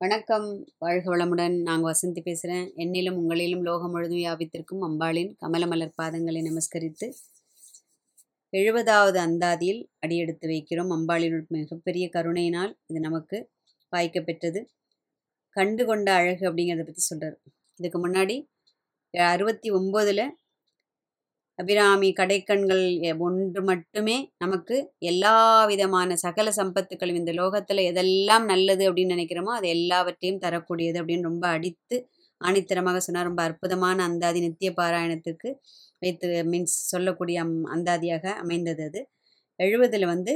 வணக்கம். வாழ்க வளமுடன். நாங்கள் வசந்தி பேசுகிறேன் என்னிலும் உங்களிலும் லோகம் முழுதும் வியாபித்திருக்கும் அம்பாளின் கமலமலர் பாதங்களை நமஸ்கரித்து எழுபதாவது அந்தாதியில் அடியெடுத்து வைக்கிறோம். அம்பாளின் மிகப்பெரிய கருணையினால் இது நமக்கு வாய்க்க பெற்றது. கண்டு கொண்ட அழகு அப்படிங்கிறத பற்றி சொல்கிறார் இதுக்கு முன்னாடி அறுபத்தி ஒம்போதில் அபிராமி கடைக்கண்கள் ஒன்று மட்டுமே நமக்கு எல்லா விதமான சகல சம்பத்துக்களும் இந்த லோகத்தில் எதெல்லாம் நல்லது அப்படின்னு நினைக்கிறோமோ அது எல்லாவற்றையும் தரக்கூடியது அப்படின்னு ரொம்ப அடித்து ஆணித்தரமாக சொன்னார். ரொம்ப அற்புதமான அந்தாதி நித்திய பாராயணத்துக்கு வைத்து மீன்ஸ் சொல்லக்கூடிய அம் அந்தாதியாக அமைந்தது அது. எழுபதில் வந்து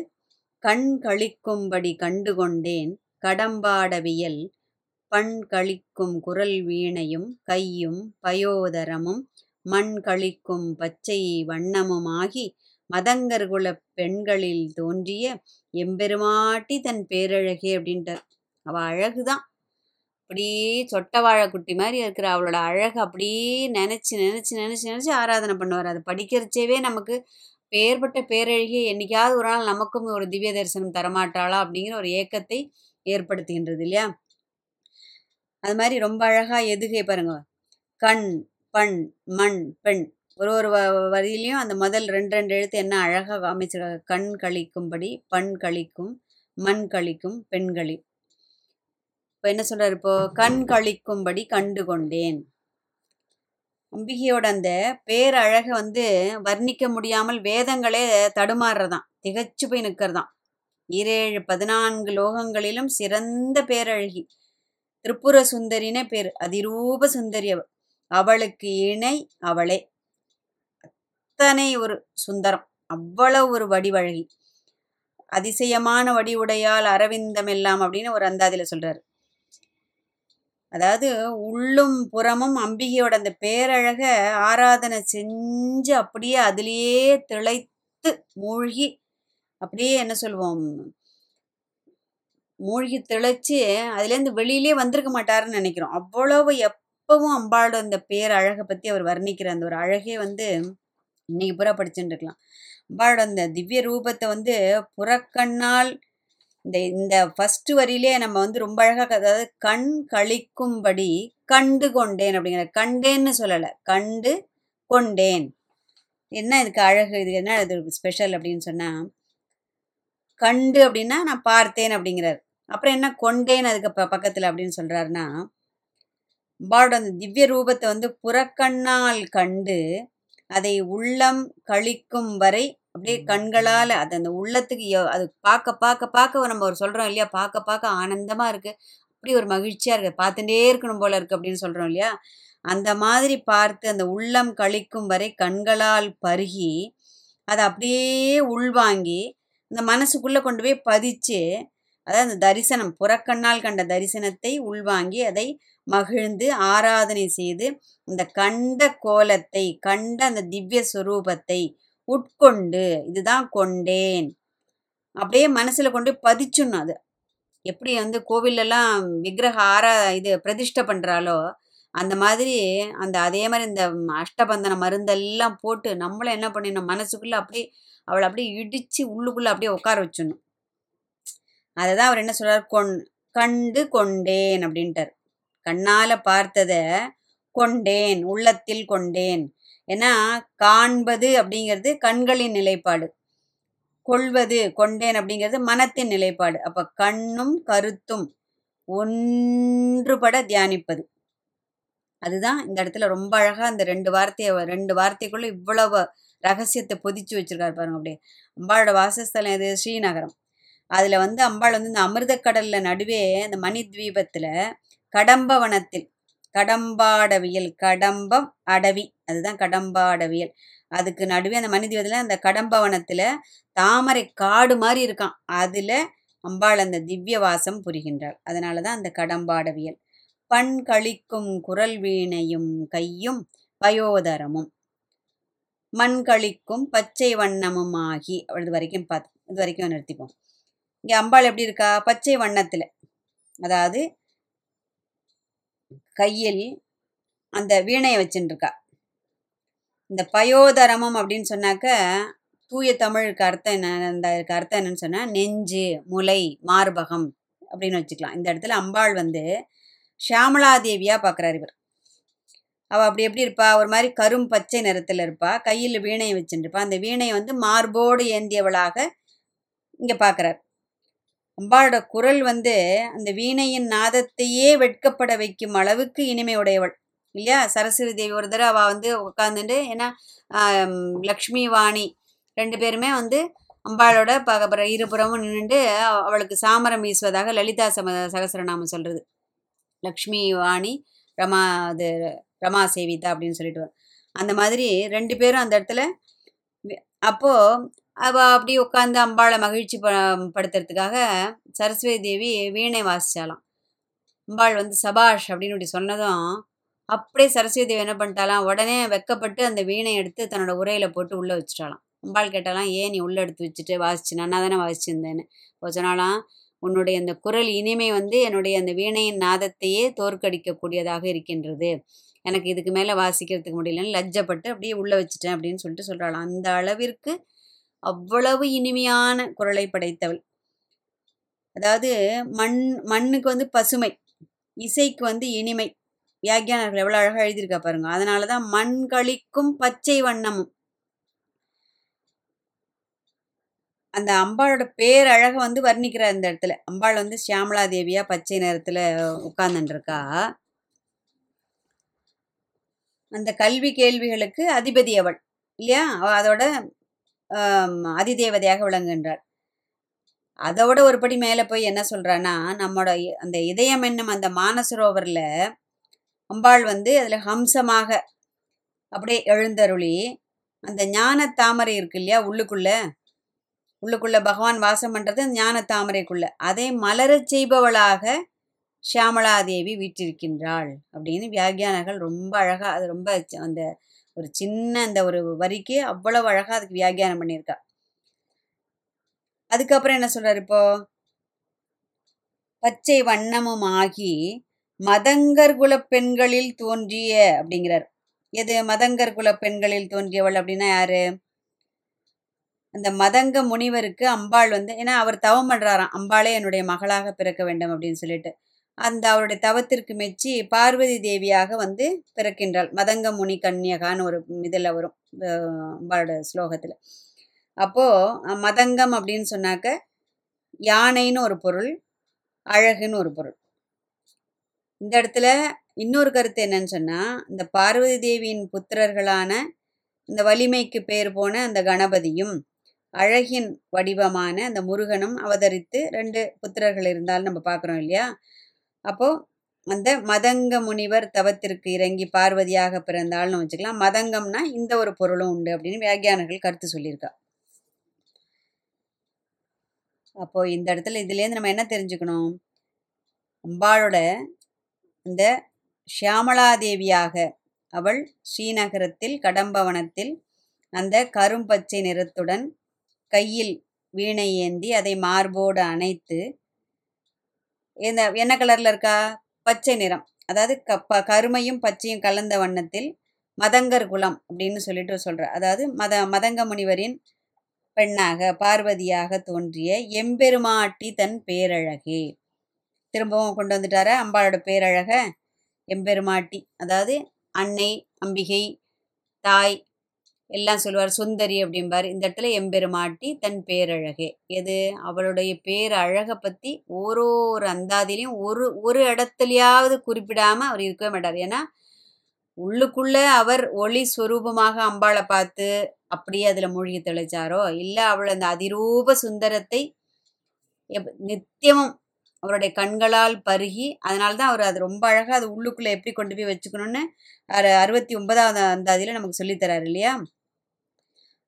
கண் கழிக்கும்படி கண்டு கொண்டேன் கடம்பாடவியல் பண் கழிக்கும் குரல் வீணையும் கையும் பயோதரமும் மண் கழிக்கும் பச்சை வண்ணமுமாகி மதங்கர்குலப் பெண்களில் தோன்றிய எம்பெருமாட்டி தன் பேரழகே அப்படின்ட்டார். அவ அழகுதான். அப்படியே சொட்ட வாழைக்குட்டி மாதிரி இருக்கிற. அவளோட அழகு அப்படியே நினச்சி நினச்சி நினச்சி நினச்சி ஆராதனை பண்ணுவார். அதை படிக்கிறச்சேவே நமக்கு பேர்பட்ட பேரழகியை என்னைக்காவது ஒரு நாள் நமக்கும் ஒரு திவ்ய தரிசனம் தரமாட்டாளா அப்படிங்கிற ஒரு ஏக்கத்தை ஏற்படுத்துகின்றது இல்லையா? அது மாதிரி ரொம்ப அழகா எதுகை பாருங்க. கண் பண் மண் பெண். ஒரு ஒரு வ- வரியிலையும் அந்த முதல் ரெண்டு ரெண்டு எழுத்து என்ன அழகாக அமைச்சிருக்காங்க கண் கழிக்கும்படி பண் கழிக்கும் மண் கழிக்கும் பெண்களி இப்போ என்ன சொல்கிறார் இப்போ கண் கழிக்கும்படி கண்டு கொண்டேன். அம்பிகையோட அந்த பேரழகை வந்து வர்ணிக்க முடியாமல் வேதங்களே தடுமாறுறதான். திகைச்சு போய் நிற்கிறதான் ஈரேழு பதினான்கு லோகங்களிலும் சிறந்த பேரழகி. திரிபுர சுந்தரினே பேர். அதிரூப சுந்தரி அவ. அவளுக்கு இணை அவளே. அத்தனை ஒரு சுந்தரம். அவ்வளவு ஒரு வடிவழகி. அதிசயமான வடிவுடையால் அரவிந்தம் எல்லாம் அப்படின்னு ஒரு அந்தாதியில் சொல்றாரு. அதாவது உள்ளும் புறமும் அம்பிகையோட அந்த பேரழக ஆராதனை செஞ்சு அப்படியே அதிலேயே திளைத்து மூழ்கி அப்படியே என்ன சொல்லுவோம் மூழ்கி திளைச்சு அதுலேருந்து வெளியிலே வந்திருக்க மாட்டாருன்னு நினைக்கிறோம். அவ்வளவு அப்பவும் அம்பாளோட அந்த பேரழகை பற்றி அவர் வர்ணிக்கிற அந்த ஒரு அழகே வந்து இன்னைக்கு புற படிச்சுட்டு இருக்கலாம் அம்பாளோட அந்த திவ்ய ரூபத்தை வந்து புறக்கண்ணால் இந்த இந்த ஃபர்ஸ்ட் வரியிலே நம்ம வந்து ரொம்ப அழகாக அதாவது கண் கழிக்கும்படி கண்டு கொண்டேன் அப்படிங்கிற கண்டேன்னு சொல்லலை கண்டு கொண்டேன். என்ன இதுக்கு அழகு இது என்ன இது ஸ்பெஷல் அப்படின்னு சொன்னால் கண்டு அப்படின்னா நான் பார்த்தேன் அப்படிங்கிறார். அப்புறம் என்ன கொண்டேன் அதுக்கு ப பக்கத்தில் அப்படின்னு சொல்கிறாருன்னா அம்பாளோட அந்த திவ்ய ரூபத்தை வந்து புறக்கண்ணால் கண்டு அதை உள்ளம் கழிக்கும் வரை அப்படியே கண்களால் அது அந்த உள்ளத்துக்கு அது பார்க்க பார்க்க பார்க்க நம்ம ஒரு சொல்கிறோம் இல்லையா? பார்க்க பார்க்க ஆனந்தமாக இருக்குது அப்படி ஒரு மகிழ்ச்சியாக இருக்குது பார்த்துட்டே இருக்கணும் போல இருக்குது அப்படின்னு சொல்கிறோம் இல்லையா? அந்த மாதிரி பார்த்து அந்த உள்ளம் கழிக்கும் வரை கண்களால் பருகி அதை அப்படியே உள்வாங்கி இந்த மனசுக்குள்ளே கொண்டு போய் பதிச்சு அதாவது அந்த தரிசனம் புறக்கண்ணால் கண்ட தரிசனத்தை உள்வாங்கி அதை மகிழ்ந்து ஆராதனை செய்து இந்த கண்ட கோலத்தை கண்ட அந்த திவ்ய ஸ்வரூபத்தை உட்கொண்டு இதுதான் கொண்டேன். அப்படியே மனசுல கொண்டு பதிச்சுன்னு அது. எப்படி வந்து கோவில்லெல்லாம் விக்கிரக ஆரா இது பிரதிஷ்டை பண்றாளோ அந்த மாதிரி அந்த அதே மாதிரி இந்த அஷ்டபந்தன மருந்தெல்லாம் போட்டு நம்மளும் என்ன பண்ணிடணும்? மனசுக்குள்ள அப்படியே அவளை அப்படியே இடிச்சு உள்ளுக்குள்ள அப்படியே உட்கார வச்சிடணும். அதை தான் அவர் என்ன சொல்றார்? கொண் கண்டு கொண்டேன் அப்படின்ட்டார். கண்ணால பார்த்தத கொண்டேன் உள்ளத்தில் கொண்டேன் ஏன்னா காண்பது அப்படிங்கிறது கண்களின் நிலைப்பாடு. கொள்வது கொண்டேன் அப்படிங்கிறது மனத்தின் நிலைப்பாடு. அப்ப கண்ணும் கருத்தும் ஒன்றுபட தியானிப்பது. அதுதான் இந்த இடத்துல ரொம்ப அழகா அந்த ரெண்டு வார்த்தையை ரெண்டு வார்த்தைக்குள்ள இவ்வளவு ரகசியத்தை பொதிச்சு வச்சிருக்காரு பாருங்க அப்படியே. அம்பாளோட வாசஸ்தலம் இது ஸ்ரீநகரம். அதில் வந்து அம்பாள் வந்து இந்த அமிர்த கடலில் நடுவே இந்த தீபத்தில் கடம்பவனத்தில் கடம்பாடவியல் கடம்பம் அடவி அதுதான் கடம்பாடவியல். அதுக்கு நடுவே அந்த மணிதீபத்தில் அந்த கடம்பவனத்தில் தாமரை காடு மாதிரி இருக்கான் அதில் அம்பாள் அந்த திவ்ய வாசம் புரிகின்றாள். அதனால தான் அந்த கடம்பாடவியல். பண் கழிக்கும் குரல் வீணையும் கையும் பயோதரமும். மண் கழிக்கும் பச்சை வண்ணமும் ஆகி இது வரைக்கும் பார்த்து இது வரைக்கும் நிறுத்திப்போம். இங்கே அம்பாள் எப்படி இருக்கா? பச்சை வண்ணத்தில். அதாவது கையில் அந்த வீணையை வச்சுட்டுருக்கா இந்த பயோதரமம் அப்படின்னு சொன்னாக்க தூய தமிழுக்கு அர்த்தம் என்ன அந்த அர்த்தம் என்னன்னு சொன்னால் நெஞ்சு முலை மார்பகம் அப்படின்னு வச்சுக்கலாம். இந்த இடத்துல அம்பாள் வந்து ஷியாமலாதேவியா பார்க்குறாரு இவர். அவள் அப்படி எப்படி இருப்பா? ஒரு மாதிரி கரும் பச்சை நிறத்தில் இருப்பா. கையில் வீணையை வச்சுருப்பா அந்த வீணையை வந்து மார்போடு ஏந்தியவளாக இங்கே பார்க்குறாரு அம்பாளோட குரல் வந்து அந்த வீணையின் நாதத்தையே வெட்கப்பட வைக்கும் அளவுக்கு இனிமை உடையவள் இல்லையா? சரஸ்வதி தேவி ஒரு தடவை அவள் வந்து உட்காந்துட்டு ஏன்னா லக்ஷ்மி வாணி ரெண்டு பேருமே வந்து அம்பாளோட பகபுற இருபுறமும் நின்றுட்டு அவளுக்கு சாமரம் வீசுவதாக லலிதா சம சகசரநாமம் சொல்கிறது லக்ஷ்மி வாணி ரமா அது ரமா சேவிதா அப்படின்னு சொல்லிட்டு அந்த மாதிரி ரெண்டு பேரும் அந்த இடத்துல அப்போது அப்போ அப்படி உட்காந்து அம்பாளை மகிழ்ச்சி ப படுத்துறதுக்காக சரஸ்வதி தேவி வீணை வாசிச்சாலாம் அம்பாள் வந்து சபாஷ் அப்படின்னு இப்படி சொன்னதும் அப்படியே சரஸ்வதி தேவி என்ன பண்ணிட்டாலாம் உடனே வெக்கப்பட்டு அந்த வீணை எடுத்து தன்னோட உரையில போட்டு உள்ளே வச்சுட்டாலாம் அம்பாள் கேட்டாலாம் ஏன் நீ உள்ளே எடுத்து வச்சுட்டு வாசிச்சு? நான் தானே வாசிச்சிருந்தேன்னு. சொன்னாலாம் உன்னுடைய அந்த குரல் இனிமை வந்து என்னுடைய அந்த வீணையின் நாதத்தையே தோற்கடிக்கக்கூடியதாக இருக்கின்றது. எனக்கு இதுக்கு மேலே வாசிக்கிறதுக்கு முடியலன்னு லஜ்ஜப்பட்டு அப்படியே உள்ளே வச்சுட்டேன் அப்படின்னு சொல்லிட்டு சொல்கிறாளாம் அந்த அளவிற்கு அவ்வளவு இனிமையான குரலை படைத்தவள். அதாவது மண் மண்ணுக்கு வந்து பசுமை இசைக்கு வந்து இனிமை. வியாக்கியானர்கள் எவ்வளோ அழகாக எழுதியிருக்கா பாருங்க. அதனால தான் மண் கழிக்கும் பச்சை வண்ணமும். அந்த அம்பாளோட பேரழகை வந்து வர்ணிக்கிறார் இந்த இடத்துல. அம்பாள் வந்து சியாமலா தேவியா பச்சை நிறத்துல உட்கார்ந்துருக்கா அந்த கல்வி கேள்விகளுக்கு அதிபதி அவள் இல்லையா? அதோட அதிதேவதையாக விளங்குகின்றாள் அதோட ஒரு படி மேலே போய் என்ன சொல்கிறான்னா நம்மளோட அந்த இதயம் என்னும் அந்த மானசரோவரில் அம்பாள் வந்து அதில் ஹம்சமாக அப்படியே எழுந்தருளி அந்த ஞான தாமரை இருக்கு இல்லையா உள்ளுக்குள்ள உள்ளுக்குள்ள பகவான் வாசம் பண்ணுறது ஞான தாமரைக்குள்ள அதை மலரச் செய்பவளாக ஷியாமளாதேவி வீற்றிருக்கின்றாள் அப்படின்னு வியாகியானர்கள் ரொம்ப அழகாக அது ரொம்ப அந்த ஒரு சின்ன அந்த ஒரு வரிக்கு அவ்வளவு அழகா அதுக்கு வியாகியானம் பண்ணியிருக்கா. அதுக்கப்புறம் என்ன சொல்றாரு இப்போ? பச்சை வண்ணமும் ஆகி மதங்கர் பெண்களில் தோன்றிய அப்படிங்கிறார். எது? மதங்கர் பெண்களில் தோன்றியவள் அப்படின்னா யாரு? அந்த மதங்க முனிவருக்கு அம்பாள் வந்து ஏன்னா அவர் தவம் பண்றாராம். அம்பாளே என்னுடைய மகளாக பிறக்க வேண்டும் அப்படின்னு சொல்லிட்டு. அந்த அவருடைய தவத்திற்கு மெச்சி பார்வதி தேவியாக வந்து பிறக்கின்றாள். மதங்க முனி கன்யகான்னு ஒரு இதில் வரும் அஹ் அம்பாளோட ஸ்லோகத்தில். அப்போது மதங்கம் அப்படின்னு சொன்னாக்க யானைன்னு ஒரு பொருள் அழகுன்னு ஒரு பொருள். இந்த இடத்துல இன்னொரு கருத்து என்னன்னு சொன்னால் இந்த பார்வதி தேவியின் புத்திரர்களான இந்த வலிமைக்கு பேர் போன அந்த கணபதியும் அழகின் வடிவமான அந்த முருகனும் அவதரித்து ரெண்டு புத்திரர்கள் இருந்தாலும் நம்ம பார்க்குறோம் இல்லையா? அப்போ அந்த மதங்க முனிவர் தவத்திற்கு இறங்கி பார்வதியாக பிறந்தாள்னு வச்சுக்கலாம். மதங்கம்னா இந்த ஒரு பொருளும் உண்டு அப்படின்னு வியாகியானர்கள் கருத்து சொல்லியிருக்கா. அப்போ இந்த இடத்துல இதுலேருந்து நம்ம என்ன தெரிஞ்சுக்கணும்? அம்பாளோட இந்த ஷியாமலாதேவியாக அவள் ஸ்ரீநகரத்தில் கடம்பவனத்தில் அந்த கரும்பச்சை நிறத்துடன் கையில் வீணை ஏந்தி அதை மார்போடு அணைத்து என்ன என்ன கலர்ல இருக்கா? பச்சை நிறம். அதாவது க ப- கருமையும் பச்சையும் கலந்த வண்ணத்தில் மதங்கர் குலம் அப்படின்னு சொல்லிட்டு சொல்கிறார் அதாவது மத மதங்க முனிவரின் பெண்ணாக பார்வதியாக தோன்றிய எம்பெருமாட்டி தன் பேரழகே. திரும்பவும் கொண்டு வந்துட்டார? அம்பாளோட பேரழக எம்பெருமாட்டி. அதாவது அன்னை அம்பிகை தாய் எல்லாம் சொல்லுவார் சுந்தரி அப்படிம்பார். இந்த இடத்துல எம்பெருமாட்டி தன் பேரழகே எது? அவளுடைய பேரழகை பற்றி ஒரு ஒரு அந்தாதிலையும் ஒரு ஒரு இடத்துலையாவது குறிப்பிடாம அவர் இருக்கவே மாட்டார். ஏன்னா உள்ளுக்குள்ளே அவர் ஒளி ஸ்வரூபமாக அம்பாளை பார்த்து அப்படியே அதில் மூழ்கி தெளிச்சாரோ? இல்லை அவள் அந்த அதிரூப சுந்தரத்தை எப்- நித்தியமும் அவருடைய கண்களால் பருகி அதனால தான் அவர் அது ரொம்ப அழகாக அது உள்ளுக்குள்ளே எப்படி கொண்டு போய் வச்சுக்கணும்னு அறுபத்தி ஒன்பதாவது அந்தாதியில் நமக்கு சொல்லித்தராரு இல்லையா?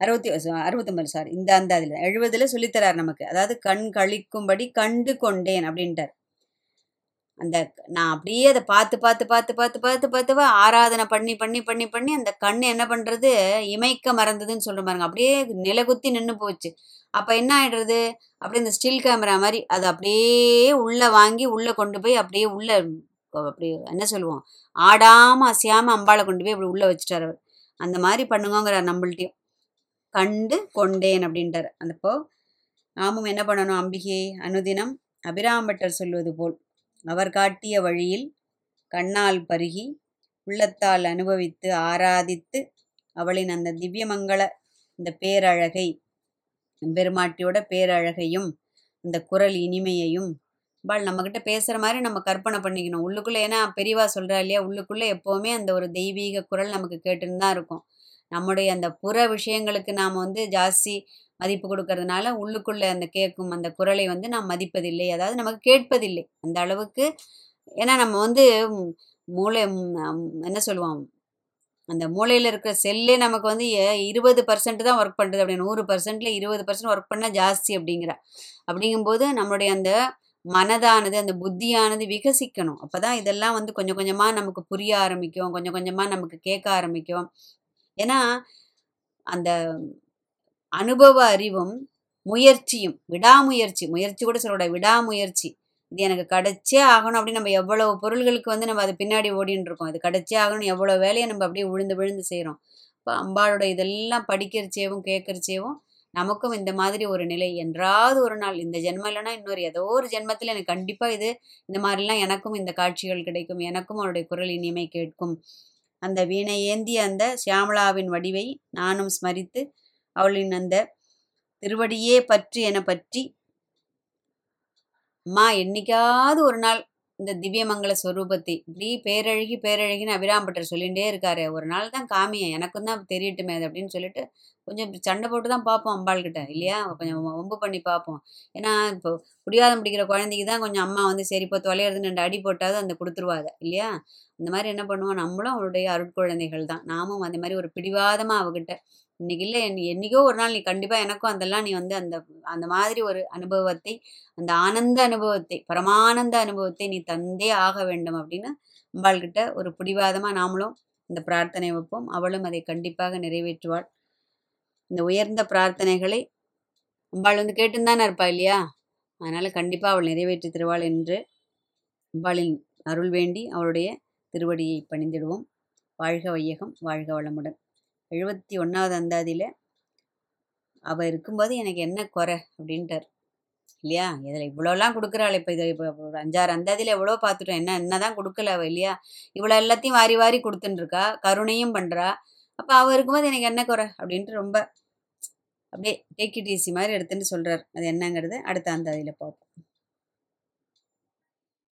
அறுபத்தி அறுபத்தொம்பது சாரி இந்த அந்த அதில். எழுபதில் சொல்லித்தரார் நமக்கு. அதாவது கண் கழிக்கும்படி கண்டு கொண்டேன் அப்படின்ட்டார். அந்த நான் அப்படியே அதை பார்த்து பார்த்து பார்த்து பார்த்து பார்த்து பார்த்து ஆராதனை பண்ணி பண்ணி பண்ணி பண்ணி அந்த கண் என்ன பண்ணுறது இமைக்க மறந்ததுன்னு சொல்கிற பாருங்க. அப்படியே நிலகுத்தி நின்று போச்சு. அப்போ என்ன ஆகிடுறது அப்படியே இந்த ஸ்டில் கேமரா மாதிரி அது அப்படியே உள்ளே வாங்கி உள்ளே கொண்டு போய் அப்படியே உள்ளே அப்படி என்ன சொல்லுவோம்? ஆடாமல் அசையாமல் அம்பாளை கொண்டு போய் அப்படி உள்ளே வச்சுட்டார் அவர். அந்த மாதிரி பண்ணுங்கங்கிறார் நம்மள்ட்டையும். கண்டு கொண்டேன் அப்படின்றார். அந்தப்போ நாமும் என்ன பண்ணணும்? அம்பிகை அனுதினம் அபிராம்பட்டர் சொல்வது போல் அவர் காட்டிய வழியில் கண்ணால் பருகி உள்ளத்தால் அனுபவித்து ஆராதித்து அவளின் அந்த திவ்யமங்கள இந்த பேரழகை பெருமாட்டியோட பேரழகையும் இந்த குரல் இனிமையையும் பால் நம்மக்கிட்ட பேசுகிற மாதிரி நம்ம கற்பனை பண்ணிக்கணும். உள்ளுக்குள்ளே ஏன்னா பெரியவா சொல்கிறா இல்லையா உள்ளுக்குள்ளே எப்போவுமே அந்த ஒரு தெய்வீக குரல் நமக்கு கேட்டுன்னு தான் இருக்கும். நம்முடைய அந்த புற விஷயங்களுக்கு நாம் வந்து ஜாஸ்தி மதிப்பு கொடுக்கறதுனால உள்ளுக்குள்ளே அந்த கேட்கும் அந்த குரலை வந்து நாம் மதிப்பதில்லை. அதாவது நமக்கு கேட்பதில்லை. அந்த அளவுக்கு ஏன்னா நம்ம வந்து மூளை என்ன சொல்லுவோம்? அந்த மூளையில் இருக்கிற செல்லே நமக்கு வந்து இருபது பர்சன்ட் தான் ஒர்க் பண்ணுறது அப்படி நூறு பர்சன்ட்ல இருபது பர்சன்ட் ஒர்க் பண்ணால் ஜாஸ்தி அப்படிங்கிற. அப்படிங்கும்போது நம்மளுடைய அந்த மனதானது அந்த புத்தியானது விகசிக்கணும். அப்போ தான் இதெல்லாம் வந்து கொஞ்சம் கொஞ்சமாக நமக்கு புரிய ஆரம்பிக்கும். கொஞ்சம் கொஞ்சமாக நமக்கு கேட்க ஆரம்பிக்கும். ஏன்னா அந்த அனுபவ அறிவும் முயற்சியும் விடாமுயற்சி முயற்சி கூட சொல்லக்கூட விடாமுயற்சி. இது எனக்கு கிடைச்சே ஆகணும் அப்படின்னு நம்ம எவ்வளவு பொருள்களுக்கு வந்து நம்ம அது பின்னாடி ஓடின்னு இருக்கோம். இது கிடைச்சே ஆகணும் எவ்வளோ வேலையை நம்ம அப்படியே விழுந்து விழுந்து செய்கிறோம் இப்போ அம்பாளோட இதெல்லாம் படிக்கிறச்சேவும் கேட்கறச்சேவும் நமக்கும் இந்த மாதிரி ஒரு நிலை. என்றாவது ஒரு நாள் இந்த ஜென்மம் இல்லைன்னா இன்னொரு ஏதோ ஒரு ஜென்மத்தில் எனக்கு கண்டிப்பாக இது இந்த மாதிரிலாம் எனக்கும் இந்த காட்சிகள் கிடைக்கும். எனக்கும் அவருடைய குரல் இனிமை கேட்கும். அந்த வீணை ஏந்திய அந்த சியாமளாவின் வடிவை நானும் ஸ்மரித்து அவளின் அந்த திருவடியே பற்று என பற்றி அம்மா என்னைக்காவது ஒரு நாள் இந்த திவ்யமங்கல ஸ்வரூபத்தை இப்படி பேரழகி பேரழகின்னு அபிராம்பட்டர் சொல்லிகிட்டே இருக்காரு. ஒரு நாள் தான் காமியன். எனக்கும் தான் தெரியட்டுமே அது அப்படின்னு சொல்லிட்டு கொஞ்சம் சண்டை போட்டு தான் பார்ப்போம் அம்பாள்கிட்ட இல்லையா? கொஞ்சம் ஒம்பு பண்ணி பார்ப்போம். ஏன்னா இப்போ முடியாத முடிக்கிற குழந்தைக்கு தான் கொஞ்சம் அம்மா வந்து சரி இப்போ தொலையிறதுன்னு ரெண்டு அடி போட்டாவது அந்த கொடுத்துருவாங்க இல்லையா? இந்த மாதிரி என்ன பண்ணுவோம் நம்மளும் அவளுடைய அருட்குழந்தைகள் தான். நாமும் அந்த மாதிரி ஒரு பிடிவாதமாக அவகிட்ட இன்னைக்கு இல்லை என்னைக்கோ ஒரு நாள் நீ கண்டிப்பாக எனக்கும் அதெல்லாம் நீ வந்து அந்த அந்த மாதிரி ஒரு அனுபவத்தை அந்த ஆனந்த அனுபவத்தை பரமானந்த அனுபவத்தை நீ தந்தே ஆக வேண்டும் அப்படின்னு அம்பாள்கிட்ட ஒரு பிடிவாதமாக நாமளும் இந்த பிரார்த்தனை வைப்போம். அவளும் அதை கண்டிப்பாக நிறைவேற்றுவாள். இந்த உயர்ந்த பிரார்த்தனைகளை அம்பாள் வந்து கேட்டுந்தானே இருப்பா இல்லையா? அதனால் கண்டிப்பாக அவள் நிறைவேற்றி தருவாள் என்று அம்பாளின் அருள் வேண்டி அவளுடைய திருவடியை பணிந்திடுவோம். வாழ்க வையகம் வாழ்க வளமுடன். எழுபத்தி ஒன்றாவது அந்தாதியில் அவள் இருக்கும்போது எனக்கு என்ன குறை அப்படின்ட்டார். இல்லையா? இதில் இவ்வளோலாம் கொடுக்குறாள். இப்போ இதை இப்போ ஒரு அஞ்சாறு அந்தாதியில் எவ்வளோ பார்த்துட்டோம். என்ன என்ன தான் கொடுக்கல அவள் இல்லையா? இவ்வளோ எல்லாத்தையும் வாரி வாரி கொடுத்துட்டுருக்கா கருணையும் பண்ணுறா அப்போ அவள் இருக்கும்போது எனக்கு என்ன குறை அப்படின்ட்டு ரொம்ப அப்படியே டேக் இட் ஈஸி மாதிரி எடுத்துன்னு சொல்கிறார் அது என்னங்கிறது அடுத்த அந்தாதியில் பார்ப்போம்.